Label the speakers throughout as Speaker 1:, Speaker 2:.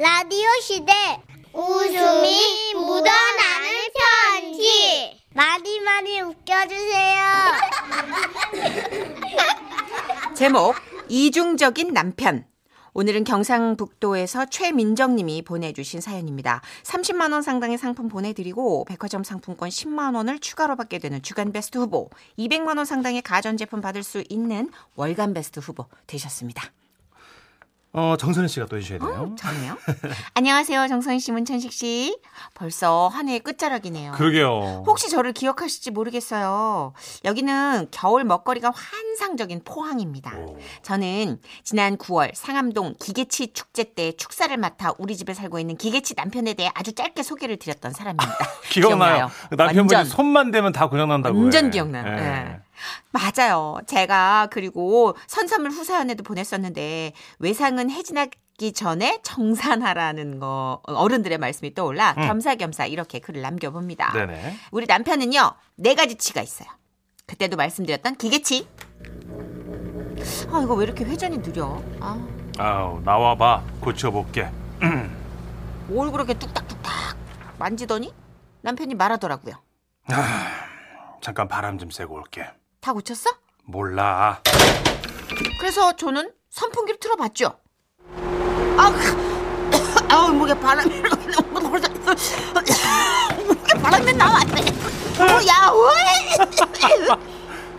Speaker 1: 라디오 시대 웃음이 묻어나는 편지 많이 많이 웃겨주세요.
Speaker 2: 제목 이중적인 남편 오늘은 경상북도에서 최민정님이 보내주신 사연입니다. 30만 원 상당의 상품 보내드리고 백화점 상품권 10만 원을 추가로 받게 되는 주간 베스트 후보, 200만 원 상당의 가전제품 받을 수 있는 월간 베스트 후보 되셨습니다.
Speaker 3: 어, 정선희 씨가 또 해주셔야 돼요.
Speaker 2: 좋네요. 안녕하세요, 정선 씨, 문천식 씨. 벌써 한 해의 끝자락이네요.
Speaker 3: 그러게요.
Speaker 2: 혹시 저를 기억하실지 모르겠어요. 여기는 겨울 먹거리가 환상적인 포항입니다.
Speaker 3: 오.
Speaker 2: 저는 지난 9월 상암동 기계치 축제 때 축사를 맡아 우리 집에 살고 있는 기계치 남편에 대해 아주 짧게 소개를 드렸던 사람입니다.
Speaker 3: 기억나요. 남편분이
Speaker 2: 완전.
Speaker 3: 손만 대면 다 고장난다고.
Speaker 2: 완전
Speaker 3: 해.
Speaker 2: 기억나요.
Speaker 3: 예.
Speaker 2: 예. 맞아요. 제가 그리고 선선물 후사연에도 보냈었는데 외상은 해지나기 전에 정산하라는 거 어른들의 말씀이 떠올라 겸사겸사 이렇게 글을 남겨봅니다.
Speaker 3: 음. 네네.
Speaker 2: 우리 남편은요 네 가지 치가 있어요. 그때도 말씀드렸던 기계치. 아 이거 왜 이렇게 회전이 느려? 아,
Speaker 3: 아우, 나와봐. 고쳐볼게.
Speaker 2: 뭘 그렇게 뚝딱뚝딱 만지더니 남편이 말하더라고요.
Speaker 3: 잠깐 바람 좀 쐬고 올게.
Speaker 2: 다 고쳤어?
Speaker 3: 몰라.
Speaker 2: 그래서 저는 선풍기를 틀어봤죠. 아, 아우 목에 바람이 목에 바람이 나왔네. 어, 야, 왜?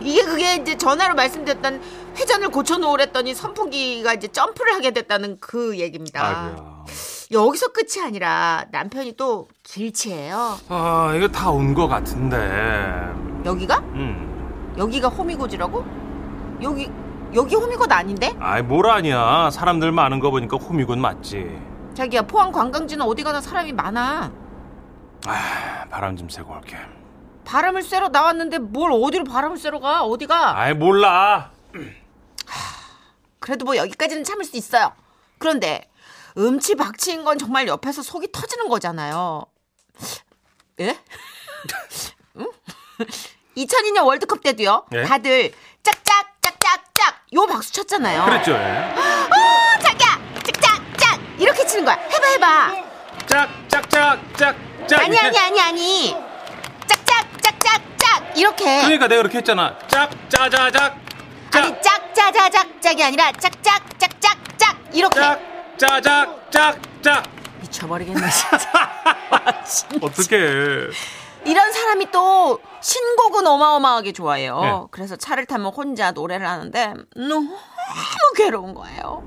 Speaker 2: 이게 그게 이제 전화로 말씀드렸던 회전을 고쳐놓으랬더니 선풍기가 이제 점프를 하게 됐다는 그 얘기입니다.
Speaker 3: 아이고야.
Speaker 2: 여기서 끝이 아니라 남편이 또 길치예요.
Speaker 3: 아, 이거 다온거 같은데.
Speaker 2: 여기가?
Speaker 3: 음.
Speaker 2: 여기가 호미곶이라고? 여기 여기 호미곶 아닌데?
Speaker 3: 아이, 뭘 아니야. 사람들 많은 거 보니까 호미곶 맞지.
Speaker 2: 자기야 포항 관광지는 어디 가나 사람이 많아.
Speaker 3: 아, 바람 좀 쐬고 올게.
Speaker 2: 바람을 쐬러 나왔는데 뭘 어디로 바람을 쐬러 가? 어디가?
Speaker 3: 아이, 몰라.
Speaker 2: 그래도 뭐 여기까지는 참을 수 있어요. 그런데 음치 박치인 건 정말 옆에서 속이 터지는 거잖아요. 예? 응? 2002년 월드컵 때도요.
Speaker 3: 예?
Speaker 2: 다들 짝짝 짝짝짝 요 박수 쳤잖아요.
Speaker 3: 그랬죠. 예.
Speaker 2: 어, 자기야 짝짝짝 이렇게 치는 거야. 해봐 해봐.
Speaker 3: 짝, 짝, 짝, 짝, 짝.
Speaker 2: 아니. 아니 아니 아니. 짝짝 짝짝짝 이렇게.
Speaker 3: 그러니까 내가 그렇게 했잖아. 짝, 짜자작. 짝,
Speaker 2: 아니 짝짜자작 짝이 아니라 짝짝 짝짝짝 이렇게.
Speaker 3: 짝, 짜작, 짝, 짝.
Speaker 2: 미쳐버리겠네 진짜.
Speaker 3: 어떻게?
Speaker 2: 이런 사람이 또 신곡은 어마어마하게 좋아해요.
Speaker 3: 네.
Speaker 2: 그래서 차를 타면 혼자 노래를 하는데 너무 괴로운 거예요.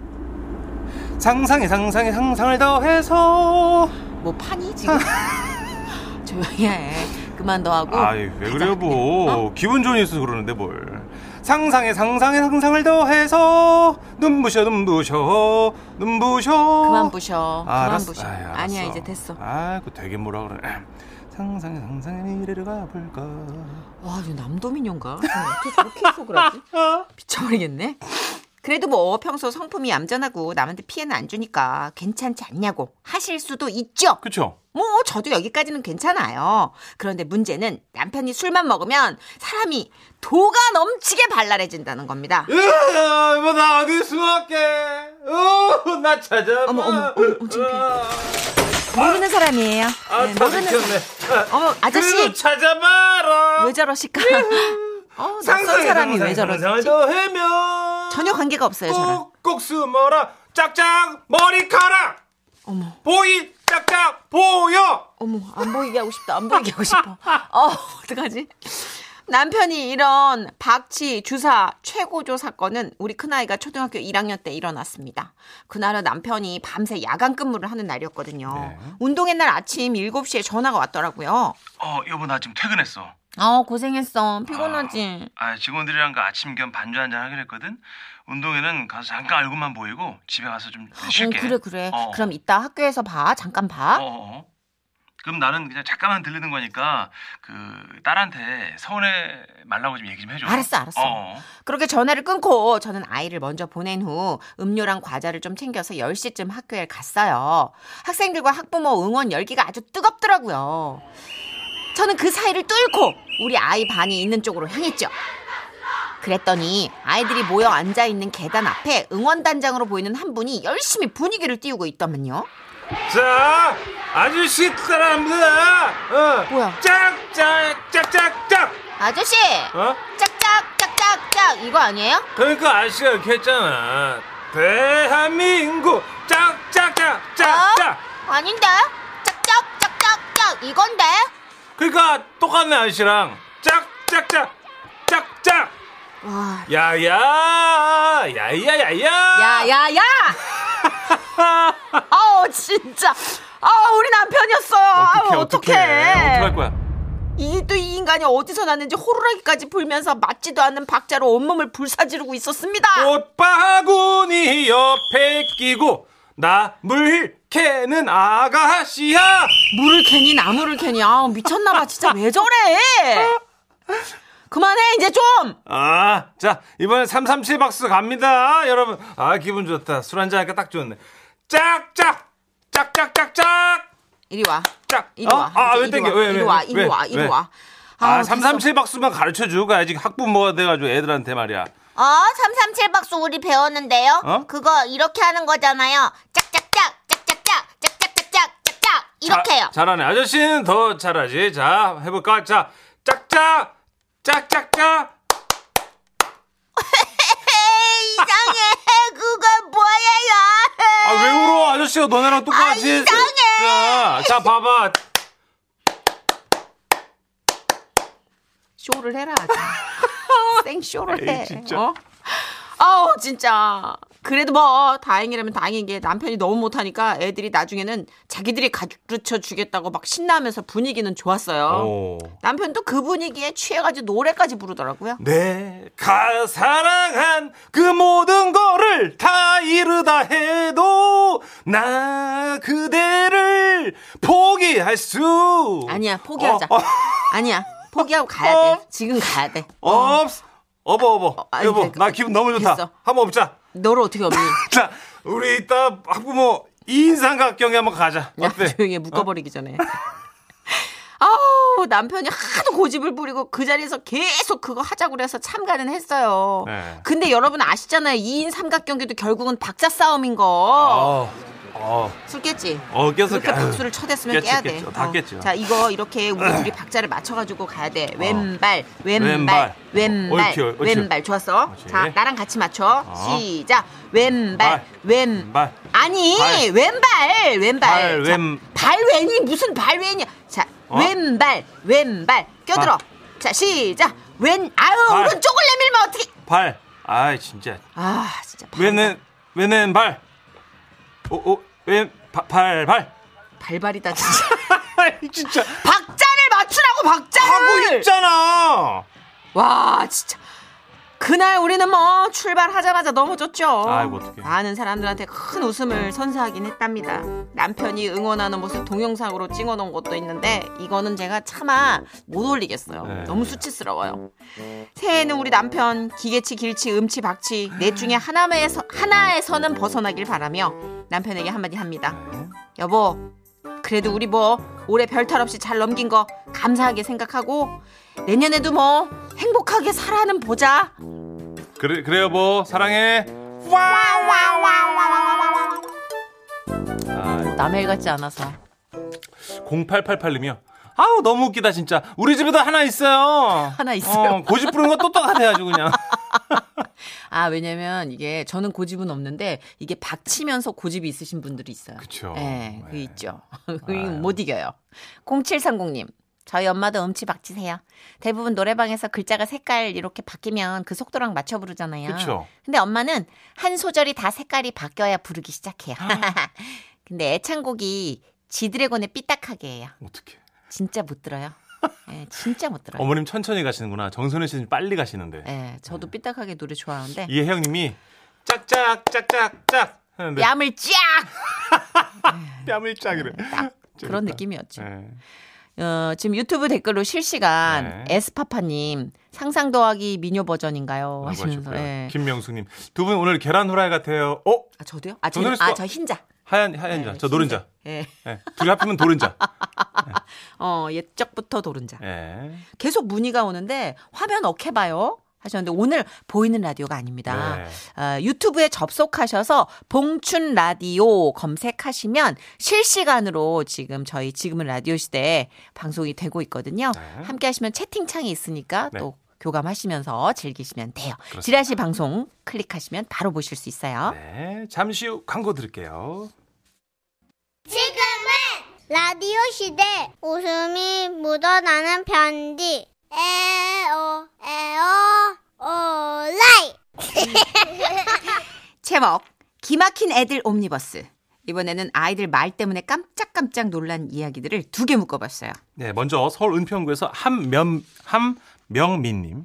Speaker 3: 상상에 상상에 상상을 더해서.
Speaker 2: 뭐 파니 지금? 조용히 해. 그만 더 하고.
Speaker 3: 아이 왜. 그래요
Speaker 2: 네.
Speaker 3: 뭐 기분 좋은 일서 그러는데 뭘 상상에 상상에 상상을 더해서 눈부셔 눈부셔 눈부셔
Speaker 2: 그만 부셔.
Speaker 3: 아,
Speaker 2: 그만
Speaker 3: 알았어.
Speaker 2: 부셔.
Speaker 3: 아이, 알았어.
Speaker 2: 아니야 이제 됐어.
Speaker 3: 아그 되게 뭐라 그러네 상상에 상상에 미래를 가볼까
Speaker 2: 와, 이거 남도민ion가? 어떻게 저렇게 해석을 하지? 미쳐버리겠네. 그래도 뭐 평소 성품이 얌전하고 남한테 피해는 안 주니까 괜찮지 않냐고 하실 수도 있죠.
Speaker 3: 그쵸
Speaker 2: 뭐 저도 여기까지는 괜찮아요. 그런데 문제는 남편이 술만 먹으면 사람이 도가 넘치게 발랄해진다는 겁니다.
Speaker 3: 뭐나 어디 숨어갈게 어나 찾아봐
Speaker 2: 어머, 어머, 어머, 어머, 창피해. 모르는 사람이에요.
Speaker 3: 아,
Speaker 2: 네,
Speaker 3: 다
Speaker 2: 모르는. 사람. 어머 아저씨
Speaker 3: 찾아봐라
Speaker 2: 왜 저러실까? 어, 낯선 사람이 왜 저러지? 전혀 관계가 없어요 저랑.
Speaker 3: 꼭꼭 숨어라 짝짝 머리카락
Speaker 2: 어머.
Speaker 3: 보이 짝짝 보여
Speaker 2: 어머, 안 보이게 하고 싶다. 안 보이게 하고 싶어. 어, 어떡하지? 남편이 이런 박치, 주사, 최고조 사건은 우리 큰아이가 초등학교 1학년 때 일어났습니다. 그날은 남편이 밤새 야간 근무를 하는 날이었거든요.
Speaker 3: 네.
Speaker 2: 운동회 날 아침 7시에 전화가 왔더라고요.
Speaker 4: 어, 여보 나 지금 퇴근했어.
Speaker 2: 아, 고생했어. 피곤하지?
Speaker 4: 아, 직원들이랑 그 아침 겸 반주 한잔 하기로 했거든. 운동회는 가서 잠깐 얼굴만 보이고 집에 가서 좀 쉴게.
Speaker 2: 응, 그래, 그래.
Speaker 4: 어.
Speaker 2: 그럼 이따 학교에서 봐. 잠깐 봐.
Speaker 4: 어, 어, 어. 그럼 나는 그냥 잠깐만 들르는 거니까 그 딸한테 서운해 말라고 좀 얘기 좀 해줘.
Speaker 2: 알았어, 알았어.
Speaker 4: 어, 어.
Speaker 2: 그렇게 전화를 끊고 저는 아이를 먼저 보낸 후 음료랑 과자를 좀 챙겨서 10시쯤 학교에 갔어요. 학생들과 학부모 응원 열기가 아주 뜨겁더라고요. 저는 그 사이를 뚫고 우리 아이 반이 있는 쪽으로 향했죠. 그랬더니 아이들이 모여 앉아 있는 계단 앞에 응원단장으로 보이는 한 분이 열심히 분위기를 띄우고 있더만요.
Speaker 3: 자, 아저씨 따라합니다. 어.
Speaker 2: 뭐야?
Speaker 3: 짝 짝 짝 짝 짝.
Speaker 2: 아저씨!
Speaker 3: 어?
Speaker 2: 짝짝, 짝짝 짝! 이거 아니에요?
Speaker 3: 그러니까 아저씨가 이렇게 했잖아. 대한민국 짝 짝 짝 짝 짝.
Speaker 2: 어? 아닌데? 짝짝, 짝짝 짝! 이건데?
Speaker 3: 그러니까 똑같네 아저씨랑 짝 짝 짝 짝 짝.
Speaker 2: 와.
Speaker 3: 야야 야야야야.
Speaker 2: 야, 야, 야! 아우, 진짜. 아우, 우리 남편이었어요. 아우,
Speaker 3: 어떻게
Speaker 2: 어떡해.
Speaker 3: 어떡할 거야?
Speaker 2: 이또이 인간이 어디서 났는지 호루라기까지 불면서 맞지도 않는 박자로 온몸을 불사지르고 있었습니다.
Speaker 3: 꽃바구니 옆에 끼고 나 물 캐는 아가씨야.
Speaker 2: 물을 캐니 나무를 캐니 아우 미쳤나봐 진짜 왜 저래? 그만해 이제 좀.
Speaker 3: 아, 자 이번엔 337 박스 갑니다, 여러분. 아 기분 좋다. 술 한잔 하니까 딱 좋네. 짝짝 짝짝짝짝
Speaker 2: 이리 와.
Speaker 3: 짝.
Speaker 2: 이리 와.
Speaker 3: 아, 아, 왜 땡겨?
Speaker 2: 와.
Speaker 3: 왜, 왜,
Speaker 2: 이리 와.
Speaker 3: 왜,
Speaker 2: 이리 와.
Speaker 3: 왜?
Speaker 2: 이리 와.
Speaker 3: 아,
Speaker 2: 아우,
Speaker 3: 337 박스만 가르쳐 주고 가야지 학부모가 돼 가지고 애들한테 말이야.
Speaker 1: 어, 337 박수 우리 배웠는데요.
Speaker 3: 어?
Speaker 1: 그거 이렇게 하는 거잖아요. 짝짝짝, 짝짝짝, 짝짝짝짝, 짝짝. 이렇게요.
Speaker 3: 자, 잘하네. 아저씨는 더 잘하지. 자, 해 볼까? 자, 짝짝, 짝짝짝.
Speaker 1: 이상해.
Speaker 3: 아, 왜 울어? 아저씨가 너네랑 똑같이.
Speaker 1: 아, 이상해.
Speaker 3: 자, 자, 봐봐.
Speaker 2: 쇼를 해라. 생 쇼를 해.
Speaker 3: 에이, 진짜.
Speaker 2: 어? 아우 진짜. 그래도 뭐 다행이라면 다행인 게 남편이 너무 못하니까 애들이 나중에는 자기들이 가르쳐 주겠다고 막 신나면서 분위기는 좋았어요.
Speaker 3: 오.
Speaker 2: 남편도 그 분위기에 취해가지고 노래까지 부르더라고요.
Speaker 3: 내가 사랑한 그 모든 거를 다 이르다 해도 나 그대를 포기할 수
Speaker 2: 아니야 포기하자.
Speaker 3: 어, 어,
Speaker 2: 아니야 포기하고 가야
Speaker 3: 어.
Speaker 2: 돼. 지금 가야 돼.
Speaker 3: 없 어버 어버
Speaker 2: 아니,
Speaker 3: 여보
Speaker 2: 그-
Speaker 3: 나 기분 너무 좋다
Speaker 2: 됐어.
Speaker 3: 한번 없자
Speaker 2: 너를 어떻게 없니?
Speaker 3: 자 우리 이따 학부모 이인삼각경에 한번 가자
Speaker 2: 야,
Speaker 3: 어때
Speaker 2: 조용히 해, 묶어버리기 전에. 아우, 남편이 하도 고집을 부리고 그 자리에서 계속 그거 하자고 그래서 참가는 했어요.
Speaker 3: 네.
Speaker 2: 근데 여러분 아시잖아요. 2인 삼각 경기도 결국은 박자 싸움인 거.
Speaker 3: 어, 어,
Speaker 2: 술 깼지?
Speaker 3: 어, 깼어,
Speaker 2: 그렇게 박수를 쳐댔으면
Speaker 3: 깼지,
Speaker 2: 깨야 돼.
Speaker 3: 깼죠. 다
Speaker 2: 어.
Speaker 3: 깼죠.
Speaker 2: 자, 이거 이렇게 우리 둘이 박자를 맞춰가지고 가야 돼.
Speaker 3: 어.
Speaker 2: 왼발, 왼발,
Speaker 3: 왼발.
Speaker 2: 왼발,
Speaker 3: 옳지, 옳지.
Speaker 2: 왼발. 좋았어.
Speaker 3: 옳지.
Speaker 2: 자, 나랑 같이 맞춰.
Speaker 3: 어.
Speaker 2: 시작. 왼발,
Speaker 3: 발.
Speaker 2: 왼.
Speaker 3: 발.
Speaker 2: 아니,
Speaker 3: 발.
Speaker 2: 왼발, 왼발.
Speaker 3: 발,
Speaker 2: 자,
Speaker 3: 왼-
Speaker 2: 발왼이 무슨 발왼이야. 자,
Speaker 3: 어?
Speaker 2: 왼발, 왼발. 껴들어.
Speaker 3: 발.
Speaker 2: 자, 시작. 왼, 아유,
Speaker 3: 발.
Speaker 2: 오른쪽을 내밀면 어떻게.
Speaker 3: 발 아이 진짜
Speaker 2: 아, 진짜. 발-
Speaker 3: 왜는 왜는 발 오 오 왼발발
Speaker 2: 발발이다, 진짜.
Speaker 3: 진짜
Speaker 2: 박자를 맞추라고, 박자를!
Speaker 3: 하고 있잖아
Speaker 2: 와 진짜 그날 우리는 뭐 출발하자마자 넘어졌죠.
Speaker 3: 아이고.
Speaker 2: 많은 사람들한테 큰 웃음을 선사하긴 했답니다. 남편이 응원하는 모습 동영상으로 찍어놓은 것도 있는데 이거는 제가 차마 못 올리겠어요.
Speaker 3: 네.
Speaker 2: 너무 수치스러워요. 새해에는 우리 남편 기계치, 길치, 음치, 박치 넷 중에 하나에서 하나에서는 벗어나길 바라며 남편에게 한마디 합니다. 여보, 그래도 우리 뭐 올해 별탈 없이 잘 넘긴 거 감사하게 생각하고 내년에도 뭐 행복하게 살아는 보자.
Speaker 3: 그래 그래요 뭐 사랑해 아,
Speaker 2: 남의 일 같지 않아서.
Speaker 3: 0888님이요 아우 너무 웃기다 진짜 우리 집에도 하나 있어요
Speaker 2: 하나 있어요?
Speaker 3: 어, 고집 부르는 거 똑똑하대 아주 그냥
Speaker 2: 아, 왜냐면 이게 저는 고집은 없는데 이게 박치면서 고집이 있으신 분들이 있어요.
Speaker 3: 그쵸.
Speaker 2: 네, 그
Speaker 3: 네.
Speaker 2: 있죠. 그
Speaker 3: 아유.
Speaker 2: 못 이겨요. 0730님. 저희 엄마도 음치 박치세요. 대부분 노래방에서 글자가 색깔 이렇게 바뀌면 그 속도랑 맞춰 부르잖아요.
Speaker 3: 그쵸.
Speaker 2: 근데 엄마는 한 소절이 다 색깔이 바뀌어야 부르기 시작해요. 근데 애창곡이 지드래곤의 삐딱하게 해요.
Speaker 3: 어떻게
Speaker 2: 진짜 못 들어요. 예, 진짜 못 들어요.
Speaker 3: 어머님 천천히 가시는구나 정선혜 씨는 빨리 가시는데
Speaker 2: 예, 저도 삐딱하게 노래 좋아하는데
Speaker 3: 이혜영님이 짝짝 짝짝 짝 하는데
Speaker 2: 뺨을 쫙!
Speaker 3: 뺨을 짝이래
Speaker 2: 딱 그런. 느낌이었죠.
Speaker 3: 네.
Speaker 2: 어, 지금 유튜브 댓글로 실시간
Speaker 3: 네.
Speaker 2: 에스파파님 상상 더하기 미녀 버전인가요? 하시면서
Speaker 3: 하셨고요.
Speaker 2: 예.
Speaker 3: 김명숙님 두 분 오늘 계란 후라이 같아요 어
Speaker 2: 아 저도요? 아,
Speaker 3: 저 노래 좋아.
Speaker 2: 아저 흰자.
Speaker 3: 하얀 하얀자
Speaker 2: 네,
Speaker 3: 저 노른자
Speaker 2: 예.
Speaker 3: 예. 둘이 합치면 도른자
Speaker 2: 어 옛적부터 도른자.
Speaker 3: 예.
Speaker 2: 계속 문의가 오는데 화면 어케 봐요. 하셨는데 오늘 보이는 라디오가 아닙니다.
Speaker 3: 네.
Speaker 2: 어, 유튜브에 접속하셔서 봉춘 라디오 검색하시면 실시간으로 지금 저희 지금은 라디오 시대에 방송이 되고 있거든요.
Speaker 3: 네.
Speaker 2: 함께 하시면 채팅창이 있으니까
Speaker 3: 네.
Speaker 2: 또 교감하시면서 즐기시면 돼요. 지라시 방송 클릭하시면 바로 보실 수 있어요.
Speaker 3: 네, 잠시 후 광고 드릴게요.
Speaker 5: 지금은 라디오 시대 웃음이 묻어나는 편지 에어 에어 오라이
Speaker 2: 제목 기막힌 애들 옴니버스. 이번에는 아이들 말 때문에 깜짝깜짝 놀란 이야기들을 두 개 묶어봤어요.
Speaker 3: 네, 먼저 서울 은평구에서 한면 한명민님.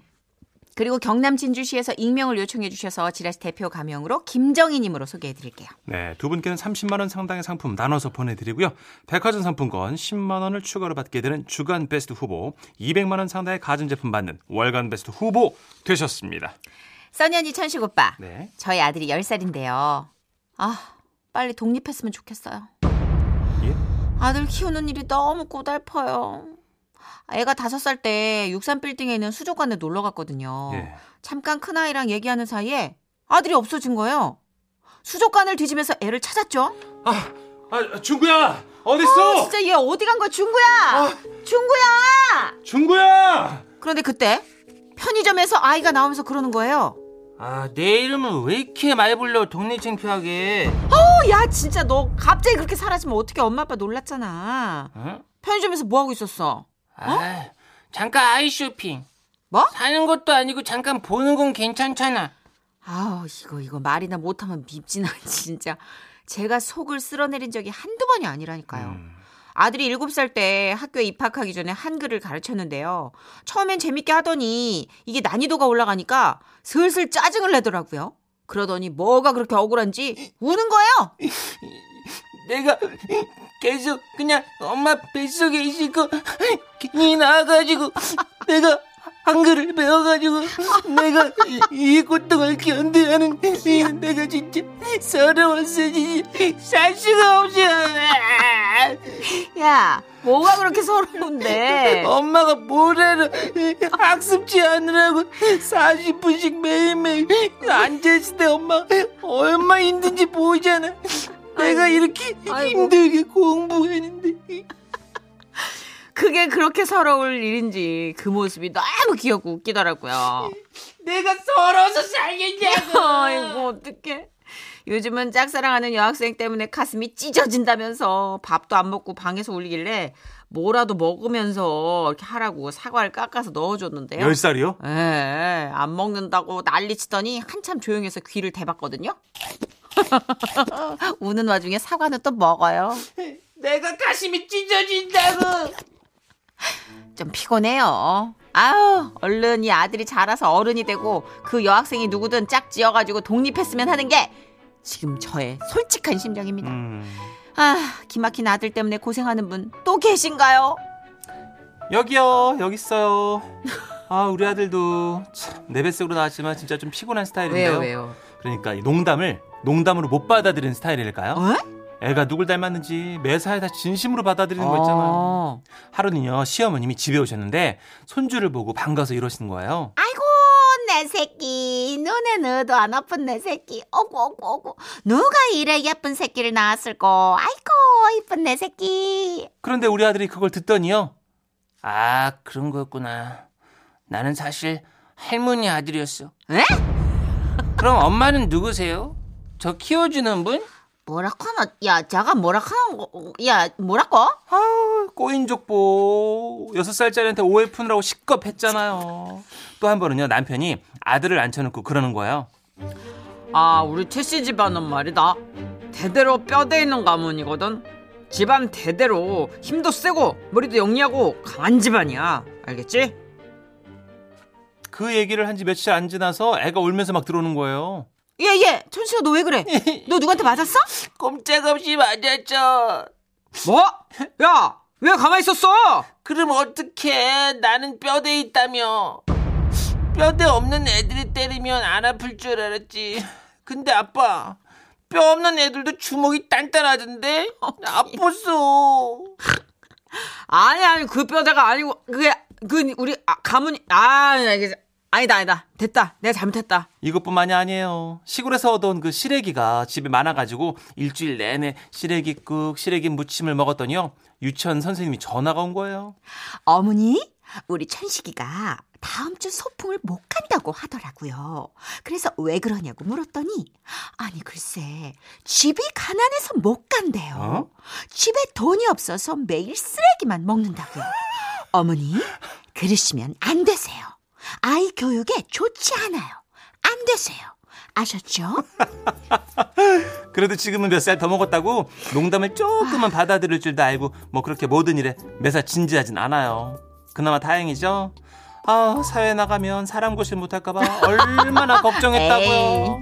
Speaker 2: 그리고 경남 진주시에서 익명을 요청해 주셔서 지라시 대표 가명으로 김정희님으로 소개해 드릴게요.
Speaker 3: 네, 두 분께는 30만 원 상당의 상품 나눠서 보내드리고요. 백화점 상품권 10만 원을 추가로 받게 되는 주간 베스트 후보, 200만 원 상당의 가전제품 받는 월간 베스트 후보 되셨습니다.
Speaker 2: 써니언니 천식 오빠.
Speaker 3: 네.
Speaker 2: 저희 아들이 10살인데요. 아, 빨리 독립했으면 좋겠어요.
Speaker 3: 예?
Speaker 2: 아들 키우는 일이 너무 고달퍼요. 애가 5살 때 63빌딩에 있는 수족관에 놀러 갔거든요.
Speaker 3: 예.
Speaker 2: 잠깐 큰 아이랑 얘기하는 사이에 아들이 없어진 거예요. 수족관을 뒤지면서 애를 찾았죠.
Speaker 3: 아, 아 중구야 어디
Speaker 2: 어,
Speaker 3: 있어?
Speaker 2: 진짜 얘 어디 간 거야, 중구야! 중구야!
Speaker 3: 중구야.
Speaker 2: 그런데 그때 편의점에서 아이가 나오면서 그러는 거예요.
Speaker 6: 아, 내 이름을 왜 이렇게 많이 불러, 동네 창피하게.
Speaker 2: 어, 야, 진짜 너 갑자기 그렇게 사라지면 어떻게 엄마 아빠 놀랐잖아.
Speaker 6: 어?
Speaker 2: 편의점에서 뭐 하고 있었어?
Speaker 6: 아, 잠깐 아이 쇼핑.
Speaker 2: 뭐?
Speaker 6: 사는 것도 아니고 잠깐 보는 건 괜찮잖아.
Speaker 2: 아우, 이거 이거 말이나 못하면 밉지나 진짜. 제가 속을 쓸어내린 적이 한두 번이 아니라니까요.
Speaker 3: 음.
Speaker 2: 아들이 7살 때 학교에 입학하기 전에 한글을 가르쳤는데요. 처음엔 재밌게 하더니 이게 난이도가 올라가니까 슬슬 짜증을 내더라고요. 그러더니 뭐가 그렇게 억울한지 우는 거예요.
Speaker 6: 내가 계속 그냥 엄마 뱃속에 있고 괜히 나와가지고 내가 한글을 배워가지고 내가 이 고통을 견뎌야 하는데 내가 진짜 서러웠어 진짜 살 수가 없어
Speaker 2: 야, 뭐가 그렇게 서러운데?
Speaker 6: 엄마가 뭐래를 학습지 하느라고 40분씩 매일매일 앉아있을 때 엄마 얼마 힘든지 보이잖아 내가 이렇게
Speaker 2: 아이고.
Speaker 6: 힘들게 공부했는데
Speaker 2: 그게 그렇게 서러울 일인지 그 모습이 너무 귀엽고 웃기더라고요.
Speaker 6: 내가 서러워서 살겠냐고
Speaker 2: 아이고 어떡해. 요즘은 짝사랑하는 여학생 때문에 가슴이 찢어진다면서 밥도 안 먹고 방에서 울리길래 뭐라도 먹으면서 이렇게 하라고 사과를 깎아서 넣어줬는데요.
Speaker 3: 10살이요?
Speaker 2: 예, 안 먹는다고 난리치더니 한참 조용해서 귀를 대봤거든요. 우는 와중에 사과는 또 먹어요.
Speaker 6: 내가 가슴이 찢어진다고
Speaker 2: 좀 피곤해요. 아유, 얼른 이 아들이 자라서 어른이 되고 그 여학생이 누구든 짝 지어가지고 독립했으면 하는 게 지금 저의 솔직한 심정입니다.
Speaker 3: 음.
Speaker 2: 아, 기막힌 아들 때문에 고생하는 분 또 계신가요?
Speaker 3: 여기요, 여기 있어요. 아, 우리 아들도 참, 내 뱃속으로 나왔지만 진짜 좀 피곤한 스타일인데요.
Speaker 2: 왜요?
Speaker 3: 그러니까 이 농담을 농담으로 못 받아들이는 스타일일까요?
Speaker 2: 어?
Speaker 3: 애가 누굴 닮았는지 매사에 다 진심으로 받아들이는 거 있잖아요.
Speaker 2: 어.
Speaker 3: 하루는요, 시어머님이 집에 오셨는데 손주를 보고 반가워서 이러시는 거예요.
Speaker 1: 아이고 내 새끼 눈에 넣어도 안 아픈 내 새끼 어구 어구 어구 누가 이래 예쁜 새끼를 낳았을꼬 아이고 이쁜 내 새끼
Speaker 3: 그런데 우리 아들이 그걸 듣더니요.
Speaker 6: 아 그런 거였구나 나는 사실 할머니 아들이었어
Speaker 2: 에?
Speaker 6: 그럼 엄마는 누구세요? 저 키워주는 분?
Speaker 1: 뭐라고 하나 야 자가 뭐라고 하는 거야 뭐라고
Speaker 3: 아, 꼬인 족보. 여섯 살짜리한테 오해 푸느라고 식겁 했잖아요. 또 한 번은요, 남편이 아들을 앉혀놓고 그러는 거예요.
Speaker 2: 아, 우리 최씨 집안은 말이다. 대대로 뼈대 있는 가문이거든. 집안 대대로 힘도 세고 머리도 영리하고 강한 집안이야. 알겠지?
Speaker 3: 그 얘기를 한 지 며칠 안 지나서 애가 울면서 막 들어오는 거예요.
Speaker 2: 예, 예. 천식아, 너왜 그래? 너 누구한테 맞았어?
Speaker 6: 꼼짝없이 맞았죠
Speaker 2: 뭐? 야, 왜 가만히 있었어?
Speaker 6: 그럼 어떡해 나는 뼈대 있다며 뼈대 없는 애들이 때리면 안 아플 줄 알았지 근데 아빠 뼈 없는 애들도 주먹이 단단하던데 아팠어
Speaker 2: 아니, 아니, 그 뼈대가 아니고, 그게, 그, 우리, 아, 가문이, 아, 나 이게, 아니다, 아니다. 됐다. 내가 잘못했다.
Speaker 3: 이것뿐만이 아니에요. 시골에서 얻어온 그 시래기가 집에 많아가지고 일주일 내내 시래기국, 시래기 무침을 먹었더니요. 유치원 선생님이 전화가 온 거예요.
Speaker 1: 어머니, 우리 천식이가 다음 주 소풍을 못 간다고 하더라고요. 그래서 왜 그러냐고 물었더니, 아니, 글쎄, 집이 가난해서 못 간대요.
Speaker 3: 어?
Speaker 1: 집에 돈이 없어서 매일 쓰레기만 먹는다고요. 어머니, 그러시면 안 되세요. 아이 교육에 좋지 않아요. 안 되세요. 아셨죠?
Speaker 3: 그래도 지금은 몇 살 더 먹었다고 농담을 조금만 받아들일 줄도 알고 뭐 그렇게 모든 일에 매사 진지하진 않아요. 그나마 다행이죠. 아 사회 나가면 사람 고실 못할까봐 얼마나 걱정했다고요.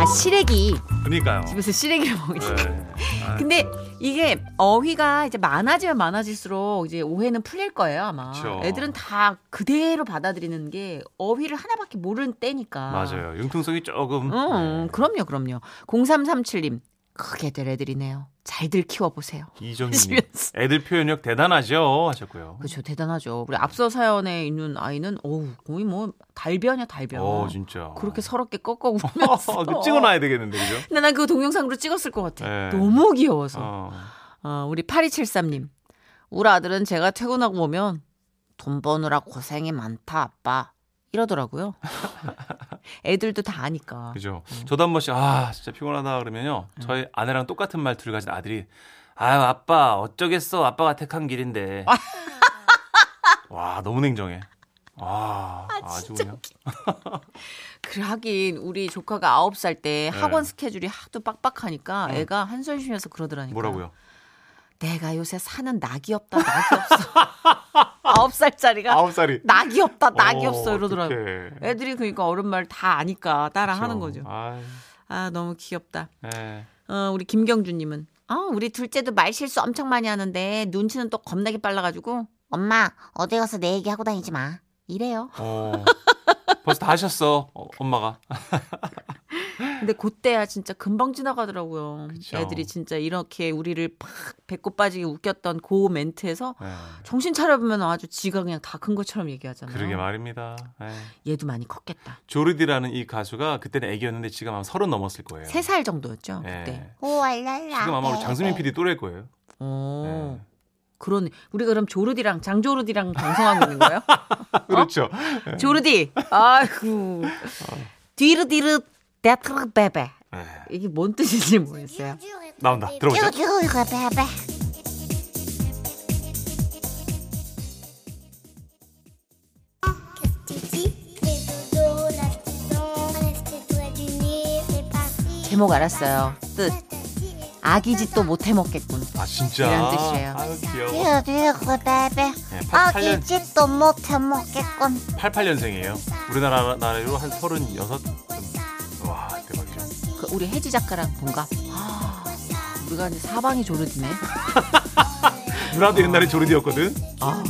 Speaker 2: 아, 시래기.
Speaker 3: 그러니까요.
Speaker 2: 집에서 시래기를 먹으시
Speaker 3: 네. 아,
Speaker 2: 근데 이게 어휘가 이제 많아지면 많아질수록 이제 오해는 풀릴 거예요, 아마.
Speaker 3: 그쵸.
Speaker 2: 애들은 다 그대로 받아들이는 게 어휘를 하나밖에 모르는 때니까.
Speaker 3: 맞아요. 융통성이 조금.
Speaker 2: 응, 그럼요, 그럼요. 0337님. 크게 될 애들이네요. 잘들 키워보세요. 하시면서.
Speaker 3: 애들 표현력 대단하죠 하셨고요.
Speaker 2: 그렇죠. 대단하죠. 우리 앞서 사연에 있는 아이는 어우, 거의 뭐 달변이야, 달변.
Speaker 3: 어 진짜.
Speaker 2: 그렇게 서럽게 꺾어보면서.
Speaker 3: 그 찍어놔야 되겠는데 그죠?
Speaker 2: 근데 난 그거 동영상으로 찍었을 것 같아.
Speaker 3: 네.
Speaker 2: 너무 귀여워서.
Speaker 3: 어.
Speaker 2: 어, 우리 8273님. 우리 아들은 제가 퇴근하고 오면 돈 버느라 고생이 많다, 아빠. 이러더라고요. 애들도 다 아니까.
Speaker 3: 그죠. 저도 한 번씩 아 진짜 피곤하다 그러면요. 저희 아내랑 똑같은 말투를 가진 아들이 아유 아빠 어쩌겠어 아빠가 택한 길인데. 와 너무 냉정해. 와 아, 주 그냥.
Speaker 2: 그래, 하긴, 우리 조카가 9살 때 학원 스케줄이 하도 빡빡하니까
Speaker 3: 응.
Speaker 2: 애가 한숨 쉬면서 그러더라니까.
Speaker 3: 뭐라고요?
Speaker 2: 내가 요새 사는 낙이 없다, 낙이 없어. 9살짜리가
Speaker 3: 아홉 살이.
Speaker 2: 낙이 없다, 낙이
Speaker 3: 어,
Speaker 2: 없어 이러더라고.
Speaker 3: 어떡해.
Speaker 2: 애들이 그러니까 어른 말 다 아니까 따라 하는. 거죠.
Speaker 3: 아이,
Speaker 2: 아, 너무 귀엽다.
Speaker 3: 예.
Speaker 2: 어, 우리 김경주님은 아, 우리 둘째도 말 실수 엄청 많이 하는데 눈치는 또 겁나게 빨라가지고
Speaker 1: 엄마, 어디 가서 내 얘기 하고 다니지 마. 이래요.
Speaker 3: 어. 벌써 다 하셨어 어, 엄마가.
Speaker 2: 근데 그때야 진짜 금방 지나가더라고요.
Speaker 3: 그쵸.
Speaker 2: 애들이 진짜 이렇게 우리를 팍 배꼽 빠지게 웃겼던 그 멘트에서
Speaker 3: 예.
Speaker 2: 정신 차려보면 아주 지가 그냥 다 큰 것처럼 얘기하잖아요.
Speaker 3: 그러게 말입니다. 예.
Speaker 2: 얘도 많이 컸겠다.
Speaker 3: 조르디라는 이 가수가 그때는 애기였는데 지금 아마 서른 넘었을 거예요.
Speaker 2: 세 살 정도였죠
Speaker 3: 예.
Speaker 2: 그때.
Speaker 1: 오알랄라.
Speaker 3: 지금 아마 우리 장수민 PD 또래일 거예요.
Speaker 2: 어.
Speaker 3: 예.
Speaker 2: 그러네. 우리가 그럼 조르디랑 장조르디랑 방송하고 있는 거예요?
Speaker 3: 그렇죠.
Speaker 2: 조르디. 아이고. 뒤르디르 데트르 베베.
Speaker 3: 예.
Speaker 2: 이게 뭔 뜻인지 모르겠어요.
Speaker 3: 나온다.
Speaker 1: 베베. 제목 알았어요. 뜻. 아기 짓도 못 해먹겠군.
Speaker 3: 아 진짜.
Speaker 2: 이런 뜻이에요.
Speaker 3: 아유 귀여워.
Speaker 1: 베베.
Speaker 3: 예, 88년
Speaker 1: 아기 짓도 못 해먹겠군.
Speaker 3: 88년생이에요. 우리나라 나라로 한 36.
Speaker 2: 우리 혜지 작가랑 동갑. 아, 우리가 이제 사방이 조르디네.
Speaker 3: 누나도 옛날에 조르디였거든.
Speaker 2: 아,